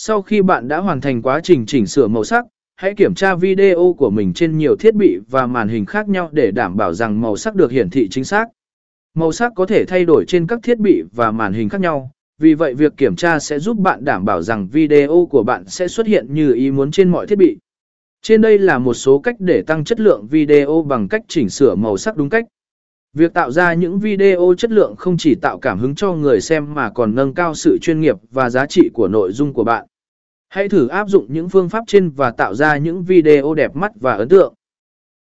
Sau khi bạn đã hoàn thành quá trình chỉnh sửa màu sắc, hãy kiểm tra video của mình trên nhiều thiết bị và màn hình khác nhau để đảm bảo rằng màu sắc được hiển thị chính xác. Màu sắc có thể thay đổi trên các thiết bị và màn hình khác nhau, vì vậy việc kiểm tra sẽ giúp bạn đảm bảo rằng video của bạn sẽ xuất hiện như ý muốn trên mọi thiết bị. Trên đây là một số cách để tăng chất lượng video bằng cách chỉnh sửa màu sắc đúng cách. Việc tạo ra những video chất lượng không chỉ tạo cảm hứng cho người xem mà còn nâng cao sự chuyên nghiệp và giá trị của nội dung của bạn. Hãy thử áp dụng những phương pháp trên và tạo ra những video đẹp mắt và ấn tượng.